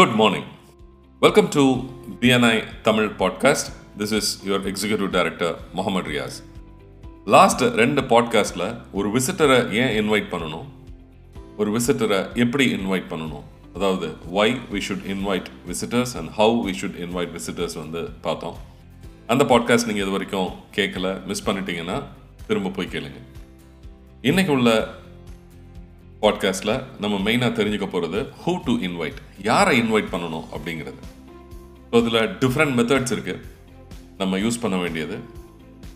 Good morning. Welcome to BNI Tamil podcast. This is your executive director Mohammed Riyaz last ரெண்டு பாட்காஸ்டில் ஒரு விசிட்டரை ஏன் invite பண்ணணும்? ஒரு விசிட்டரை எப்படி இன்வைட் பண்ணணும்? அதாவது why we should invite visitors and how we should invite visitors வந்து பார்த்தோம். அந்த பாட்காஸ்ட் நீங்கள் இது வரைக்கும் கேட்கல மிஸ் பண்ணிட்டீங்கன்னா திரும்ப போய் கேளுங்க. இன்றைக்கு உள்ள பாட்காஸ்ட்டில் நம்ம மெயினாக தெரிஞ்சுக்க போகிறது ஹூ டு இன்வைட் யாரை இன்வைட் பண்ணணும் அப்படிங்கிறது. ஸோ இதில் டிஃப்ரெண்ட் மெத்தட்ஸ் இருக்குது நம்ம யூஸ் பண்ண வேண்டியது.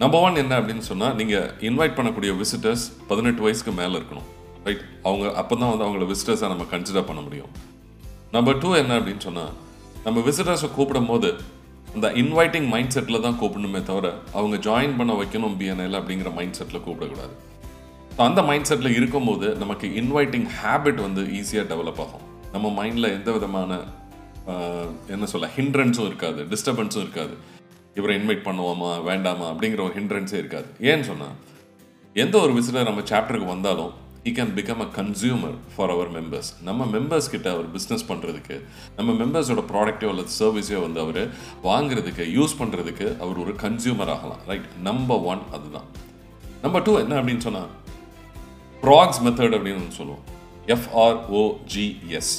நம்பர் ஒன் என்ன அப்படின்னு சொன்னால் நீங்கள் இன்வைட் பண்ணக்கூடிய விசிட்டர்ஸ் பதினெட்டு வயசுக்கு மேலே இருக்கணும். ரைட் அவங்க அப்போ தான் வந்து அவங்கள விசிட்டர்ஸாக நம்ம கன்சிடர் பண்ண முடியும். நம்பர் டூ என்ன அப்படின்னு சொன்னால் நம்ம விசிட்டர்ஸை கூப்பிடும் போது அந்த இன்வைட்டிங் மைண்ட் செட்டில் தான் கூப்பிடணுமே தவிர அவங்க ஜாயின் பண்ண வைக்கணும் பிஎன்எல் அப்படிங்கிற மைண்ட் செட்டில் கூப்பிடக்கூடாது. ஸோ அந்த மைண்ட் செட்டில் இருக்கும்போது நமக்கு இன்வைட்டிங் ஹேபிட் வந்து ஈஸியாக டெவலப் ஆகும். நம்ம மைண்டில் எந்த விதமான என்ன சொல்ல ஹிண்ட்ரன்ஸும் இருக்காது டிஸ்டர்பன்ஸும் இருக்காது. இவரை இன்வைட் பண்ணுவோமா வேண்டாமா அப்படிங்கிற ஒரு ஹிண்ட்ரன்ஸே இருக்காது. ஏன்னு சொன்னால் எந்த ஒரு விசிட்டர் நம்ம சாப்டருக்கு வந்தாலும் he can become a consumer for our members நம்ம மெம்பர்ஸ் கிட்ட அவர் பிஸ்னஸ் பண்ணுறதுக்கு நம்ம மெம்பர்ஸோட ப்ராடக்டோ அல்லது சர்வீஸையோ வந்து அவர் வாங்குறதுக்கு யூஸ் பண்ணுறதுக்கு அவர் ஒரு கன்சியூமர் ஆகலாம் ரைட் நம்பர் ஒன் அதுதான். நம்பர் டூ என்ன அப்படின்னு சொன்னால் ப்ராக்ஸ் மெத்தட் அப்படின்னு சொல்லுவோம். எஃப்ஆர்ஓஜிஎஸ்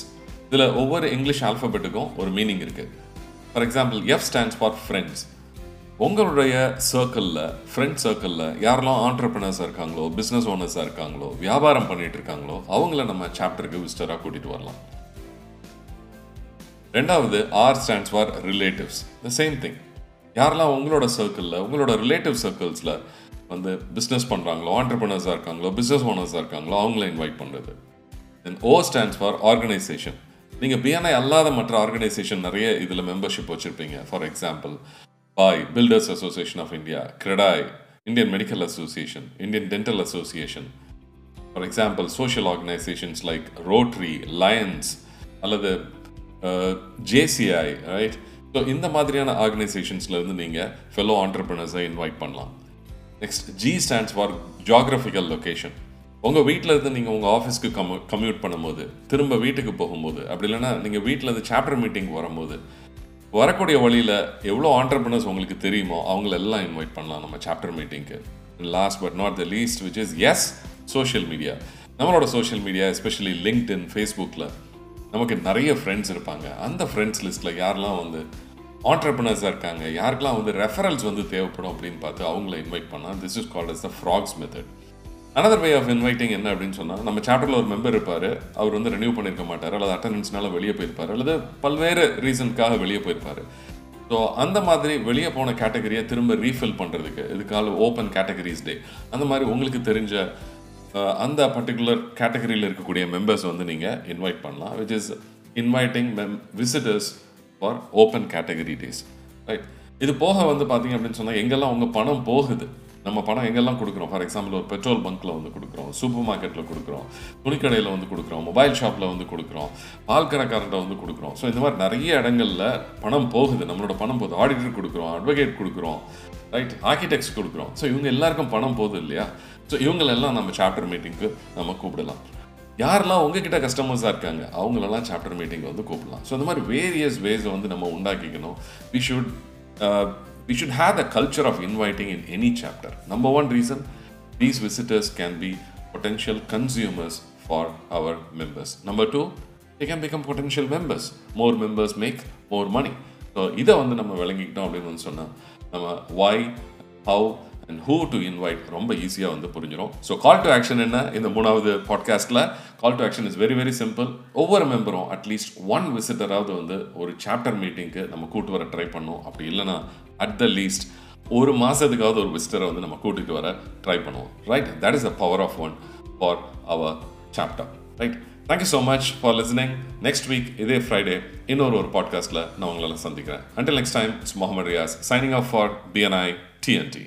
இதில் ஒவ்வொரு இங்கிலீஷ் ஆல்ஃபபெட்டுக்கும் ஒரு மீனிங் இருக்குது for example F stands for friends உங்களுடைய சர்க்கிளில் ஃப்ரெண்ட் சர்க்கிளில் யாரெல்லாம் ஆண்டர்பிரினர்ஸாக இருக்காங்களோ பிஸ்னஸ் ஓனர்ஸாக இருக்காங்களோ வியாபாரம் பண்ணிகிட்டு இருக்காங்களோ அவங்கள நம்ம சாப்டருக்கு விசிட்டராக கூட்டிகிட்டு வரலாம். ரெண்டாவது R stands for relatives the same thing யாரெல்லாம் உங்களோட சர்க்கிளில் உங்களோட ரிலேட்டிவ் சர்க்கிள்ஸில் வந்து பிஸ்னஸ் பண்ணுறாங்களோ ஆண்டர்பிரினர்ஸாக இருக்காங்களோ பிஸ்னஸ் ஓனர்ஸாக இருக்காங்களோ அவங்கள இன்வைட் பண்ணுறது then O stands for organisation நீங்கள் பிஎன்ஐ அல்லாத மற்ற ஆர்கனைசேஷன் நிறைய இதில் மெம்பர்ஷிப் வச்சுருப்பீங்க. For example bye builders association of India CREDAI Indian medical association Indian dental association for example social organisations like Rotary Lions அல்லது ஜேசிஐ ரைட் ஸோ இந்த மாதிரியான ஆர்கனைசேஷன்ஸ்ல இருந்து நீங்கள் ஃபெலோ ஆண்டர்பிரினர்ஸை இன்வைட் பண்ணலாம். Next G stands for geographical location உங்கள் வீட்டில் இருந்து நீங்கள் உங்கள் ஆஃபீஸ்க்கு கம்யூ கம்யூட் பண்ணும்போது திரும்ப வீட்டுக்கு போகும்போது அப்படி இல்லைன்னா நீங்கள் வீட்டில் இருந்து சாப்டர் மீட்டிங் வரும்போது வரக்கூடிய வழியில் எவ்வளோ ஆண்டர்பிரினர்ஸ் உங்களுக்கு தெரியுமோ அவங்கள எல்லாம் இன்வைட் பண்ணலாம் நம்ம சாப்டர் மீட்டிங்க்கு last but not the least which is S social media நம்மளோட சோஷியல் மீடியா எஸ்பெஷலி லிங்க்டின் ஃபேஸ்புக்கில் நமக்கு நிறைய ஃப்ரெண்ட்ஸ் இருப்பாங்க. அந்த ஃப்ரெண்ட்ஸ் லிஸ்ட்டில் யாரெல்லாம் வந்து ஆண்டர்பனர்ஸாக இருக்காங்க. யாருக்கெல்லாம் வந்து ரெஃபரல்ஸ் வந்து தேவைப்படும் அப்படின்னு பார்த்து அவங்கள இன்வைட் பண்ணால் this is called as the FROGS method another way of inviting என்ன அப்படின்னு சொன்னால் நம்ம சாப்டரில் ஒரு மெம்பர் இருப்பார். அவர் வந்து ரெனியூ பண்ணியிருக்க மாட்டார். அல்லது அட்டண்டன்ஸ்னால வெளியே போயிருப்பார். அல்லது பல்வேறு ரீசனுக்காக வெளியே போயிருப்பார். ஸோ அந்த மாதிரி வெளியே போன கேட்டகரியை திரும்ப ரீஃபில் பண்ணுறதுக்கு இதுக்காக ஓப்பன் கேட்டகரிஸ் டே அந்த மாதிரி உங்களுக்கு தெரிஞ்ச அந்த பர்டிகுலர் கேட்டகரியில் இருக்கக்கூடிய மெம்பர்ஸ் வந்து நீங்கள் இன்வைட் பண்ணலாம் which is inviting மெம் visitors for open category days right இது போக வந்து பார்த்தீங்க அப்படின்னு சொன்னால் எங்கெல்லாம் உங்கள் பணம் போகுது நம்ம பணம் எங்கெல்லாம் கொடுக்குறோம்? ஃபார் எக்ஸாம்பிள் ஒரு பெட்ரோல் பங்க்கில் வந்து கொடுக்குறோம் சூப்பர் மார்க்கெட்டில் கொடுக்குறோம் துணிக்கடையில் வந்து கொடுக்குறோம் மொபைல் ஷாப்பில் வந்து கொடுக்குறோம் பால் கடைக்காரன்ட்ட வந்து கொடுக்குறோம். ஸோ இந்த மாதிரி நிறைய இடங்கள்ல பணம் போகுது நம்மளோட பணம் போகுது. ஆடிட்டர் கொடுக்குறோம் அட்வொகேட் கொடுக்குறோம் ரைட் ஆர்கிடெக்ட்ஸ் கொடுக்குறோம். ஸோ இவங்க எல்லாருக்கும் பணம் போகுது இல்லையா? ஸோ இவங்களெல்லாம் நம்ம சாப்டர் மீட்டிங்க்கு நம்ம கூப்பிடலாம். யாரெல்லாம் உங்ககிட்ட கஸ்டமர்ஸாக இருக்காங்க அவங்களெல்லாம் சாப்டர் மீட்டிங் வந்து கூப்பிடலாம். ஸோ இந்த மாதிரி வேரியஸ் வேஸை வந்து நம்ம உண்டாக்கிக்கணும். We should we should have the culture of inviting in any chapter number one reason these visitors can be potential consumers for our members number two they can become potential members more members make more money so இதை வந்து நம்ம விளங்கிக்கிட்டோம் அப்படின்னு வந்து சொன்னால் நம்ம why how and who to invite ரொம்ப ஈஸியாக வந்து புரிஞ்சிடும் ஸோ கால் டு ஆக்ஷன் என்ன? இந்த மூணாவது பாட்காஸ்ட்டில் call to action is very very simple ஒவ்வொரு மெம்பரும் அட்லீஸ்ட் ஒன் விசிட்டராவது வந்து ஒரு சாப்டர் மீட்டிங்க்கு நம்ம கூட்டு வர ட்ரை பண்ணோம். அப்படி இல்லைன்னா அட் த லீஸ்ட் ஒரு மாதத்துக்காவது ஒரு விசிட்டரை வந்து நம்ம கூட்டிகிட்டு வர ட்ரை பண்ணுவோம். Right that is the power of one for our chapter right thank you so much for listening next week இதே ஃப்ரைடே இன்னொரு ஒரு பாட்காஸ்ட்டில் நான் உங்களெல்லாம் சந்திக்கிறேன். Until next time it's Mohammed Riyaz signing off for BNI TNT